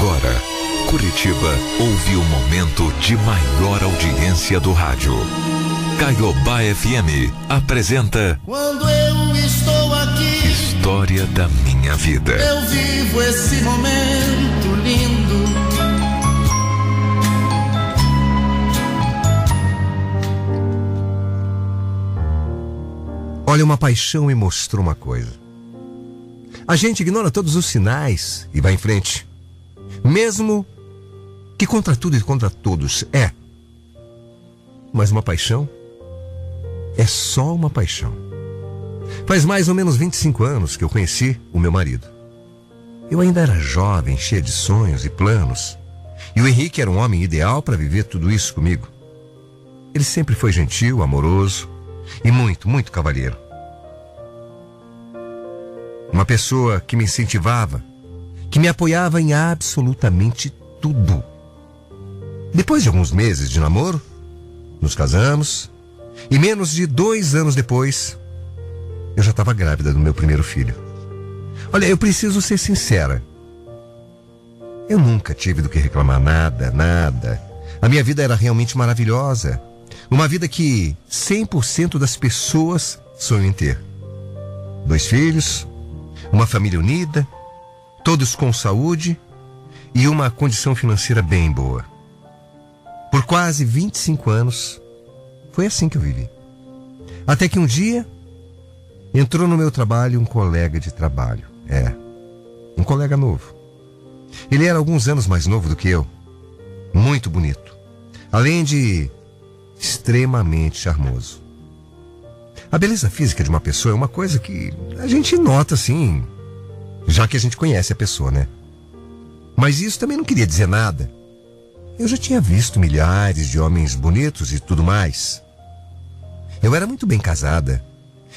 Agora, Curitiba ouve o momento de maior audiência do rádio. Caiobá FM apresenta Quando eu estou aqui, História da Minha Vida. eu vivo esse momento lindo. Olha, uma paixão me mostrou uma coisa. A gente ignora todos os sinais e vai em frente. Mesmo que contra tudo e contra todos é. Mas uma paixão é só uma paixão. Faz mais ou menos 25 anos que eu conheci o meu marido. Eu ainda era jovem, cheio de sonhos e planos. E o Henrique era um homem ideal para viver tudo isso comigo. Ele sempre foi gentil, amoroso e muito, muito cavalheiro. Uma pessoa que me incentivava, que me apoiava em absolutamente tudo. Depois de alguns meses de namoro, nos casamos e menos de dois anos depois, eu já estava grávida do meu primeiro filho. Olha, eu preciso ser sincera. Eu nunca tive do que reclamar nada, nada. A minha vida era realmente maravilhosa. Uma vida que 100% das pessoas sonham em ter. Dois filhos, uma família unida, todos com saúde e uma condição financeira bem boa. Por quase 25 anos, foi assim que eu vivi. Até que um dia entrou no meu trabalho um colega de trabalho. É, um colega novo. Ele era alguns anos mais novo do que eu. Muito bonito. Além de extremamente charmoso. A beleza física de uma pessoa é uma coisa que a gente nota assim, já que a gente conhece a pessoa, né? Mas isso também não queria dizer nada. Eu já tinha visto milhares de homens bonitos e tudo mais. Eu era muito bem casada.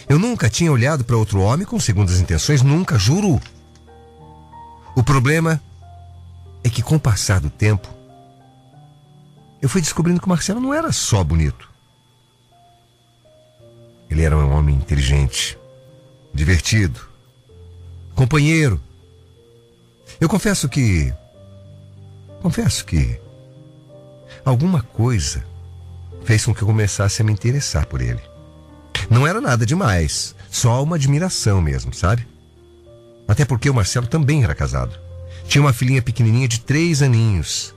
Eu nunca tinha olhado para outro homem com segundas intenções, nunca, juro. O problema é que com o passar do tempo, eu fui descobrindo que o Marcelo não era só bonito. Ele era um homem inteligente, divertido, companheiro. Eu confesso que. Confesso que. Alguma coisa fez com que eu começasse a me interessar por ele. Não era nada demais, só uma admiração mesmo, sabe? Até porque o Marcelo também era casado. Tinha uma filhinha pequenininha de três aninhos.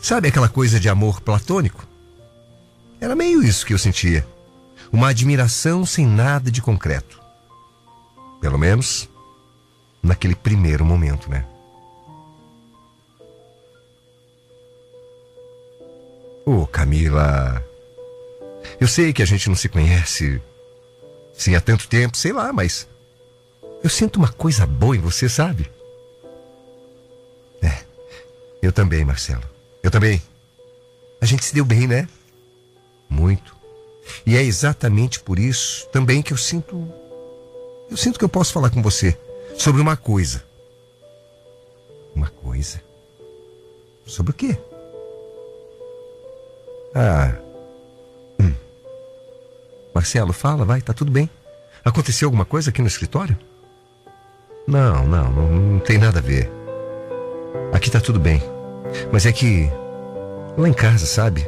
Sabe aquela coisa de amor platônico? Era meio isso que eu sentia. Uma admiração sem nada de concreto. Pelo menos naquele primeiro momento, né? Ô, Camila. Eu sei que a gente não se conhece sim há tanto tempo, sei lá, mas eu sinto uma coisa boa em você, sabe? É. Eu também, Marcelo. Eu também. A gente se deu bem, né? Muito. E é exatamente por isso também que eu sinto. Eu sinto que eu posso falar com você sobre uma coisa. Uma coisa? Sobre o quê? Ah. Hum. Marcelo, fala, vai, tá tudo bem. Aconteceu alguma coisa aqui no escritório? Não, não, não, não tem nada a ver. Aqui tá tudo bem. Mas é que. Lá em casa, sabe?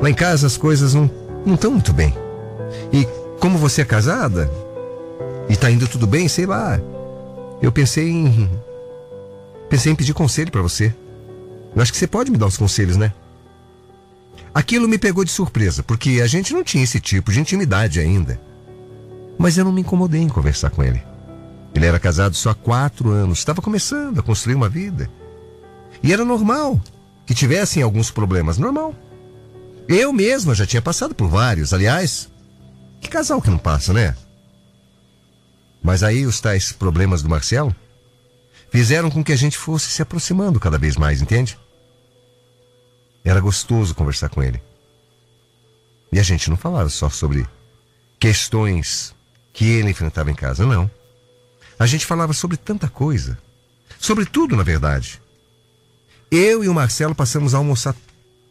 Lá em casa as coisas não estão muito bem. E como você é casada e tá indo tudo bem, sei lá. Eu pensei em. Pensei em pedir conselho para você. Eu acho que você pode me dar os conselhos, né? Aquilo me pegou de surpresa, porque a gente não tinha esse tipo de intimidade ainda. Mas eu não me incomodei em conversar com ele. Ele era casado só há quatro anos, estava começando a construir uma vida. E era normal que tivessem alguns problemas, normal. Eu mesma já tinha passado por vários, aliás. Que casal que não passa, né? Mas aí os tais problemas do Marcelo fizeram com que a gente fosse se aproximando cada vez mais, entende? Era gostoso conversar com ele. E a gente não falava só sobre questões que ele enfrentava em casa, não. A gente falava sobre tanta coisa. Sobre tudo, na verdade. Eu e o Marcelo passamos a almoçar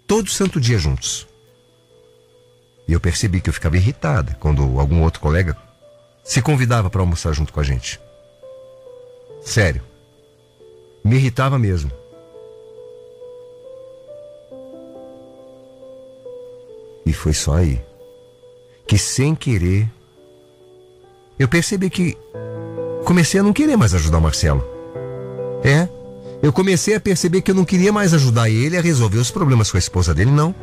todo santo dia juntos. E eu percebi que eu ficava irritada quando algum outro colega se convidava para almoçar junto com a gente. Sério. Me irritava mesmo. E foi só aí que, sem querer, eu percebi que comecei a não querer mais ajudar o Marcelo. É, eu comecei a perceber que eu não queria mais ajudar ele a resolver os problemas com a esposa dele, não.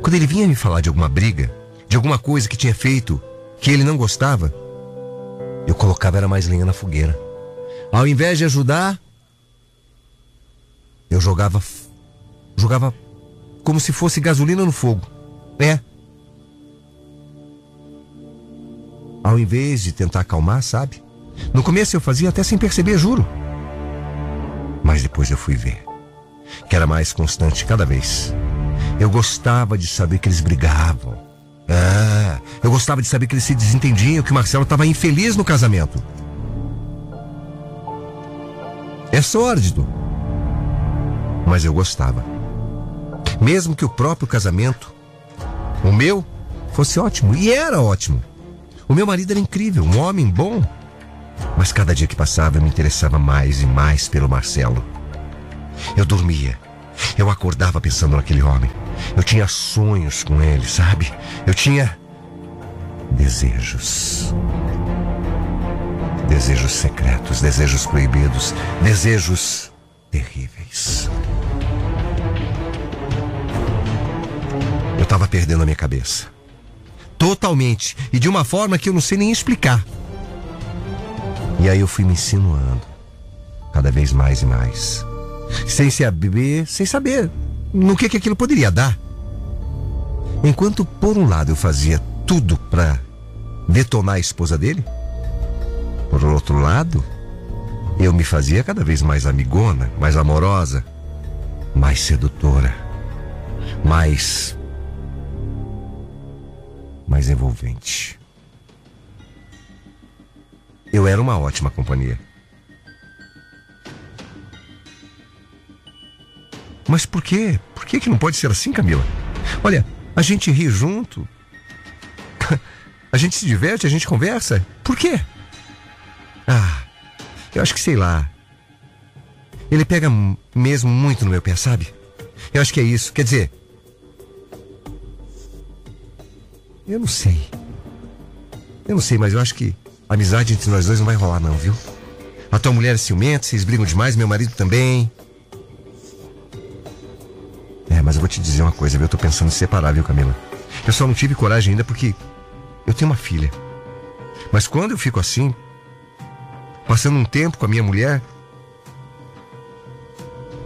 Quando ele vinha me falar de alguma briga, de alguma coisa que tinha feito que ele não gostava, eu colocava era mais lenha na fogueira. Ao invés de ajudar, eu jogava jogava como se fosse gasolina no fogo. É. Ao invés de tentar acalmar, sabe? No começo eu fazia até sem perceber, juro. Mas depois eu fui ver que era mais constante cada vez. Eu gostava de saber que eles brigavam. Ah, eu gostava de saber que eles se desentendiam, que o Marcelo estava infeliz no casamento. É sórdido. Mas eu gostava. Mesmo que o próprio casamento, o meu, fosse ótimo. E era ótimo. O meu marido era incrível, um homem bom. Mas cada dia que passava eu me interessava mais e mais pelo Marcelo. Eu dormia. Eu acordava pensando naquele homem. Eu tinha sonhos com ele, sabe? Eu tinha desejos. Desejos secretos, desejos proibidos, desejos terríveis. Eu estava perdendo a minha cabeça. Totalmente. E de uma forma que eu não sei nem explicar. E aí eu fui me insinuando. Cada vez mais e mais. Sem saber, sem saber no que, que aquilo poderia dar. Enquanto, por um lado, eu fazia tudo para detonar a esposa dele, por outro lado, eu me fazia cada vez mais amigona, mais amorosa, mais sedutora, mais. mais envolvente. Eu era uma ótima companhia. Mas por quê? Por que, que não pode ser assim, Camila? Olha, a gente ri junto. A gente se diverte, a gente conversa. Por quê? Ah, eu acho que sei lá. Ele pega mesmo muito no meu pé, sabe? Eu acho que é isso. Quer dizer. Eu não sei. Eu não sei, mas eu acho que a amizade entre nós dois não vai rolar, não, viu? A tua mulher é ciumenta, vocês brigam demais, meu marido também. Mas eu vou te dizer uma coisa, viu? Eu tô pensando em separar, viu, Camila? Eu só não tive coragem ainda porque eu tenho uma filha. Mas quando eu fico assim, passando um tempo com a minha mulher,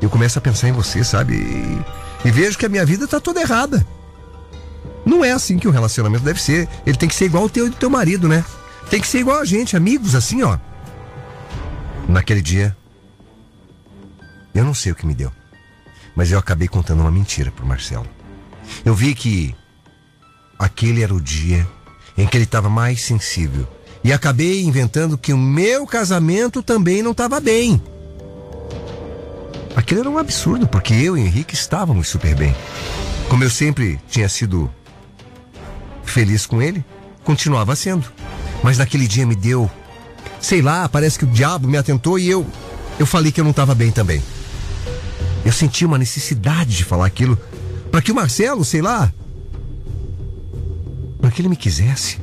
eu começo a pensar em você, sabe? E, e vejo que a minha vida tá toda errada. Não é assim que um relacionamento deve ser. Ele tem que ser igual o teu e do teu marido, né? Tem que ser igual a gente, amigos, assim, ó. Naquele dia, eu não sei o que me deu. Mas eu acabei contando uma mentira pro Marcelo. Eu vi que aquele era o dia em que ele estava mais sensível. E acabei inventando que o meu casamento também não estava bem. Aquilo era um absurdo, porque eu e Henrique estávamos super bem. Como eu sempre tinha sido feliz com ele, continuava sendo. Mas naquele dia me deu. Sei lá, parece que o diabo me atentou e eu. Eu falei que eu não estava bem também. Eu senti uma necessidade de falar aquilo para que o Marcelo, sei lá, para que ele me quisesse,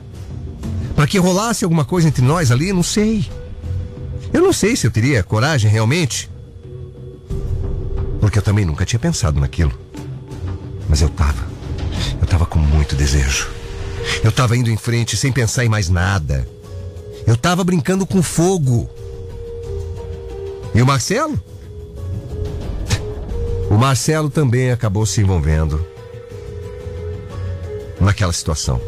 para que rolasse alguma coisa entre nós ali, não sei. Eu não sei se eu teria coragem realmente, porque eu também nunca tinha pensado naquilo. Mas eu tava, eu tava com muito desejo. Eu tava indo em frente sem pensar em mais nada. Eu tava brincando com fogo. E o Marcelo? O Marcelo também acabou se envolvendo naquela situação.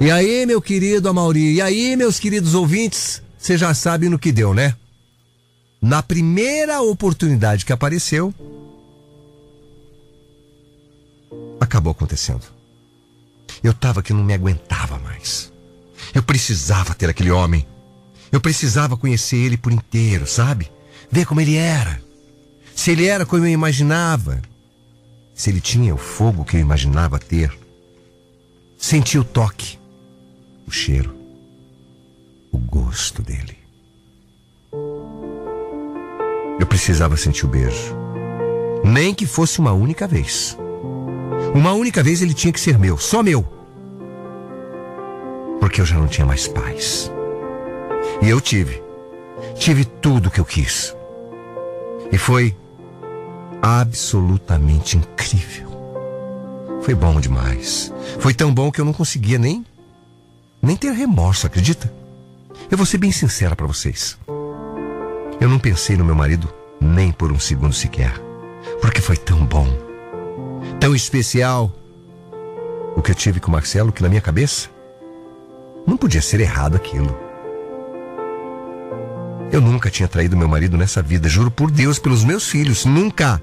E aí, meu querido Amauri, e aí, meus queridos ouvintes, você já sabe no que deu, né? Na primeira oportunidade que apareceu, acabou acontecendo. Eu tava que não me aguentava mais. Eu precisava ter aquele homem. Eu precisava conhecer ele por inteiro, sabe? Ver como ele era se ele era como eu imaginava, se ele tinha o fogo que eu imaginava ter, senti o toque, o cheiro, o gosto dele. Eu precisava sentir o beijo. Nem que fosse uma única vez. Uma única vez ele tinha que ser meu, só meu. Porque eu já não tinha mais paz. E eu tive. Tive tudo o que eu quis. E foi absolutamente incrível. Foi bom demais. Foi tão bom que eu não conseguia nem nem ter remorso, acredita? Eu vou ser bem sincera para vocês. Eu não pensei no meu marido nem por um segundo sequer, porque foi tão bom, tão especial. O que eu tive com o Marcelo, que na minha cabeça não podia ser errado aquilo. Eu nunca tinha traído meu marido nessa vida, juro por Deus, pelos meus filhos, nunca.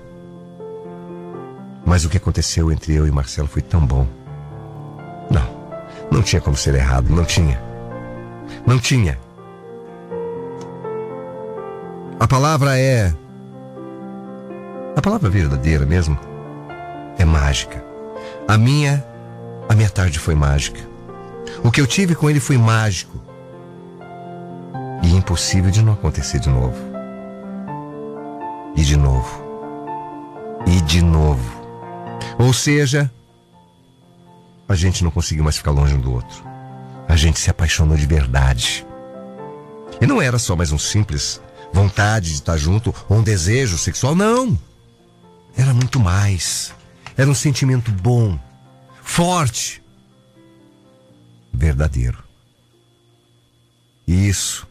Mas o que aconteceu entre eu e Marcelo foi tão bom. Não, não tinha como ser errado, não tinha. Não tinha. A palavra é. A palavra verdadeira mesmo é mágica. A minha. A minha tarde foi mágica. O que eu tive com ele foi mágico. E impossível de não acontecer de novo. E de novo. E de novo. Ou seja, a gente não conseguiu mais ficar longe um do outro. A gente se apaixonou de verdade. E não era só mais um simples vontade de estar junto ou um desejo sexual, não. Era muito mais. Era um sentimento bom, forte, verdadeiro. E isso.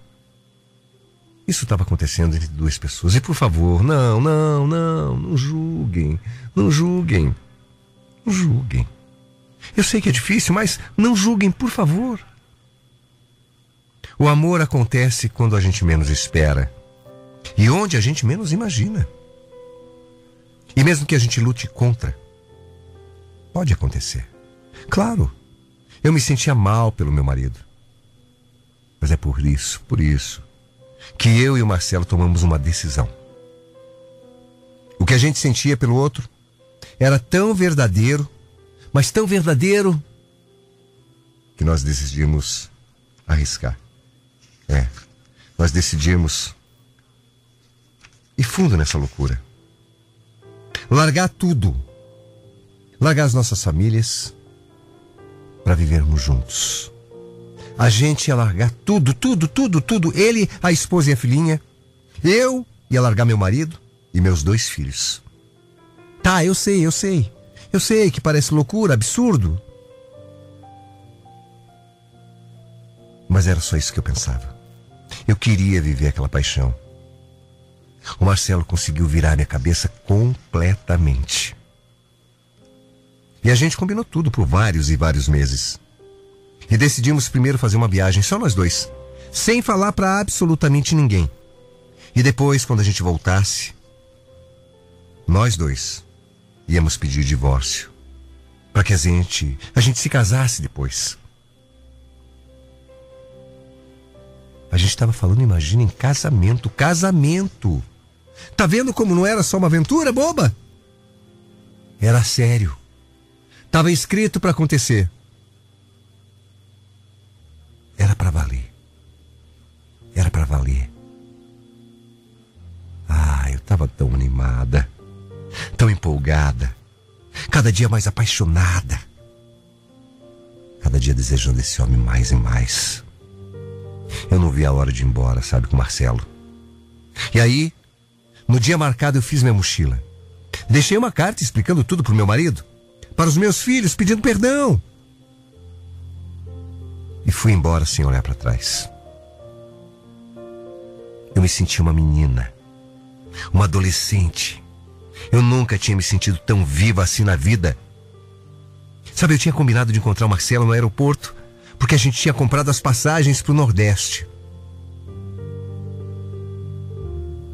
Isso estava acontecendo entre duas pessoas. E por favor, não, não, não, não julguem. Não julguem. Não julguem. Eu sei que é difícil, mas não julguem, por favor. O amor acontece quando a gente menos espera e onde a gente menos imagina. E mesmo que a gente lute contra, pode acontecer. Claro, eu me sentia mal pelo meu marido. Mas é por isso, por isso, que eu e o Marcelo tomamos uma decisão. O que a gente sentia pelo outro era tão verdadeiro, mas tão verdadeiro, que nós decidimos arriscar. É, nós decidimos ir fundo nessa loucura. Largar tudo. Largar as nossas famílias para vivermos juntos. A gente ia largar tudo, tudo, tudo, tudo. Ele, a esposa e a filhinha. Eu ia largar meu marido e meus dois filhos. Tá, eu sei, eu sei. Eu sei que parece loucura, absurdo. Mas era só isso que eu pensava. Eu queria viver aquela paixão. O Marcelo conseguiu virar minha cabeça completamente. E a gente combinou tudo por vários e vários meses. E decidimos primeiro fazer uma viagem só nós dois, sem falar para absolutamente ninguém. E depois, quando a gente voltasse, nós dois íamos pedir divórcio para que a gente, a gente se casasse depois. A gente estava falando, imagina, em casamento, casamento. Tá vendo como não era só uma aventura boba? Era sério. Tava escrito para acontecer. Era para valer. Era para valer. Ah, eu tava tão animada, tão empolgada, cada dia mais apaixonada, cada dia desejando esse homem mais e mais. Eu não vi a hora de ir embora, sabe, com o Marcelo. E aí, no dia marcado eu fiz minha mochila. Deixei uma carta explicando tudo para o meu marido, para os meus filhos, pedindo perdão. Fui embora sem olhar para trás. Eu me senti uma menina, uma adolescente. Eu nunca tinha me sentido tão viva assim na vida. Sabe, eu tinha combinado de encontrar o Marcelo no aeroporto, porque a gente tinha comprado as passagens para o Nordeste.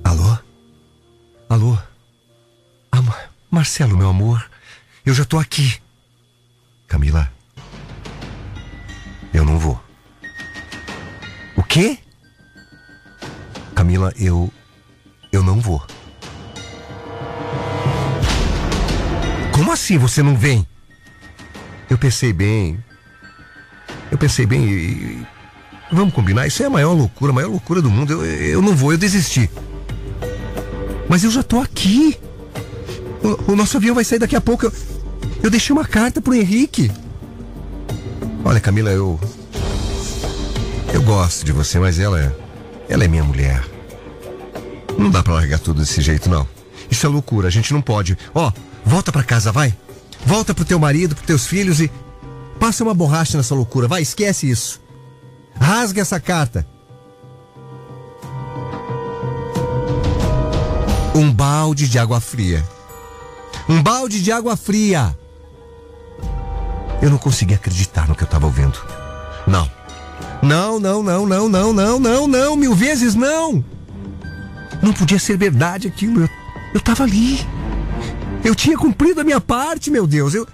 Alô? Ah, Marcelo, meu amor, eu já tô aqui. Camila, eu não vou. O quê? Camila, eu. Eu não vou. Como assim você não vem? Eu pensei bem. Eu pensei bem e. Vamos combinar? Isso é a maior loucura, a maior loucura do mundo. Eu, eu não vou, eu desisti. Mas eu já tô aqui. O, o nosso avião vai sair daqui a pouco. Eu, eu deixei uma carta pro Henrique. Olha, Camila, eu. Eu gosto de você, mas ela é. Ela é minha mulher. Não dá pra largar tudo desse jeito, não. Isso é loucura, a gente não pode. Ó, oh, volta pra casa, vai. Volta pro teu marido, pros teus filhos e. Passa uma borracha nessa loucura, vai, esquece isso. Rasga essa carta. Um balde de água fria. Um balde de água fria. Eu não consegui acreditar no que eu estava ouvindo. Não. Não, não, não, não, não, não, não, não, mil vezes não. Não podia ser verdade aquilo. Eu, eu tava ali. Eu tinha cumprido a minha parte, meu Deus. Eu,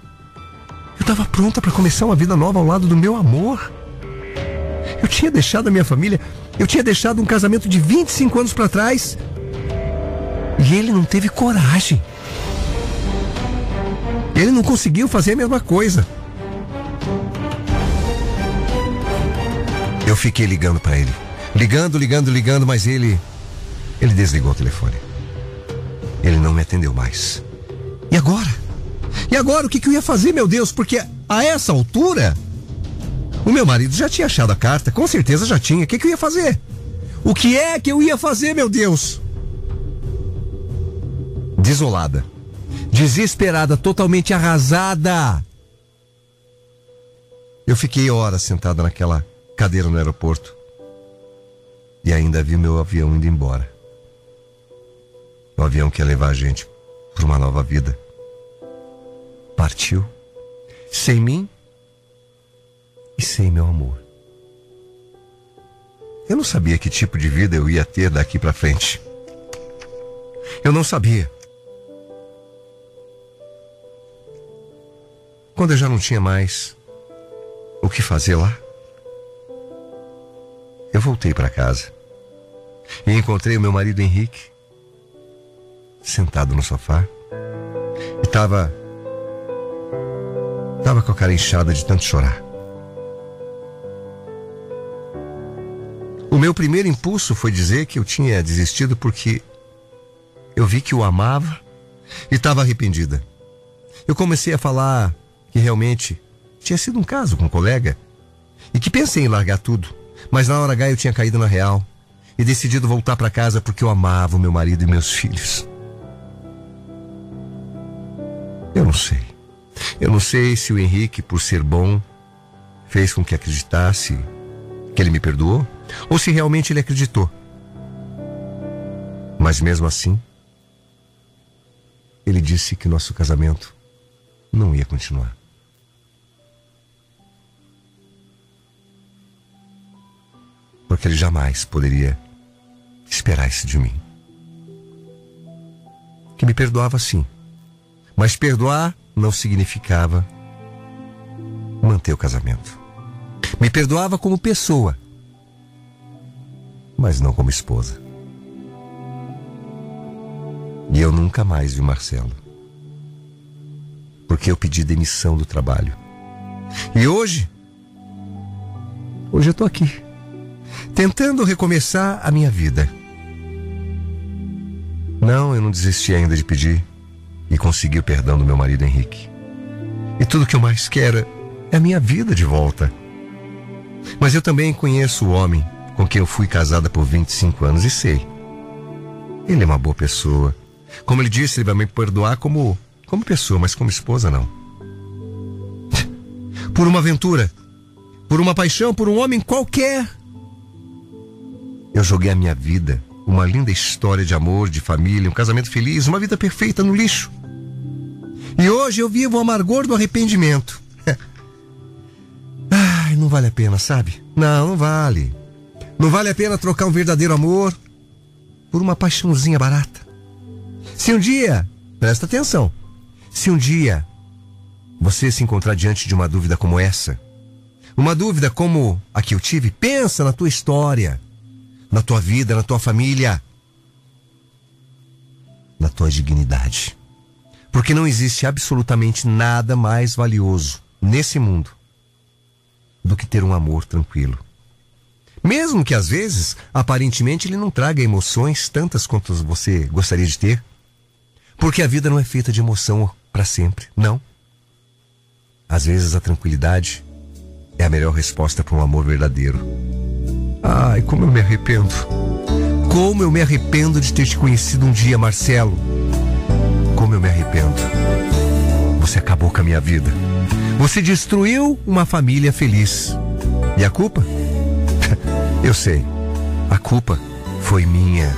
eu tava pronta para começar uma vida nova ao lado do meu amor. Eu tinha deixado a minha família. Eu tinha deixado um casamento de 25 anos para trás. E ele não teve coragem. Ele não conseguiu fazer a mesma coisa. Eu fiquei ligando para ele. Ligando, ligando, ligando, mas ele. Ele desligou o telefone. Ele não me atendeu mais. E agora? E agora o que, que eu ia fazer, meu Deus? Porque a essa altura. O meu marido já tinha achado a carta, com certeza já tinha. O que, que eu ia fazer? O que é que eu ia fazer, meu Deus? desolada, desesperada, totalmente arrasada. Eu fiquei horas sentada naquela cadeira no aeroporto e ainda vi meu avião indo embora. O avião que ia levar a gente para uma nova vida. Partiu sem mim e sem meu amor. Eu não sabia que tipo de vida eu ia ter daqui para frente. Eu não sabia. Quando eu já não tinha mais o que fazer lá, eu voltei para casa e encontrei o meu marido Henrique sentado no sofá e estava estava com a cara inchada de tanto chorar. O meu primeiro impulso foi dizer que eu tinha desistido porque eu vi que o amava e estava arrependida. Eu comecei a falar que realmente tinha sido um caso com um colega e que pensei em largar tudo, mas na hora H eu tinha caído na real e decidido voltar para casa porque eu amava o meu marido e meus filhos. Eu não sei. Eu não sei se o Henrique, por ser bom, fez com que acreditasse que ele me perdoou ou se realmente ele acreditou. Mas mesmo assim, ele disse que nosso casamento não ia continuar. Porque ele jamais poderia esperar isso de mim. Que me perdoava sim, mas perdoar não significava manter o casamento. Me perdoava como pessoa, mas não como esposa. E eu nunca mais vi Marcelo. Porque eu pedi demissão do trabalho. E hoje, hoje eu tô aqui tentando recomeçar a minha vida. Não, eu não desisti ainda de pedir e conseguir o perdão do meu marido Henrique. E tudo que eu mais quero é a minha vida de volta. Mas eu também conheço o homem com quem eu fui casada por 25 anos e sei. Ele é uma boa pessoa. Como ele disse, ele vai me perdoar como, como pessoa, mas como esposa não. Por uma aventura, por uma paixão, por um homem qualquer. Eu joguei a minha vida, uma linda história de amor, de família, um casamento feliz, uma vida perfeita no lixo. E hoje eu vivo o amargor do arrependimento. Ai, não vale a pena, sabe? Não, não vale. Não vale a pena trocar um verdadeiro amor por uma paixãozinha barata. Se um dia, presta atenção, se um dia você se encontrar diante de uma dúvida como essa, uma dúvida como a que eu tive, pensa na tua história na tua vida, na tua família, na tua dignidade. Porque não existe absolutamente nada mais valioso nesse mundo do que ter um amor tranquilo. Mesmo que às vezes, aparentemente, ele não traga emoções tantas quanto você gostaria de ter. Porque a vida não é feita de emoção para sempre, não. Às vezes a tranquilidade é a melhor resposta para um amor verdadeiro. Ai, como eu me arrependo. Como eu me arrependo de ter te conhecido um dia, Marcelo. Como eu me arrependo. Você acabou com a minha vida. Você destruiu uma família feliz. E a culpa? eu sei. A culpa foi minha.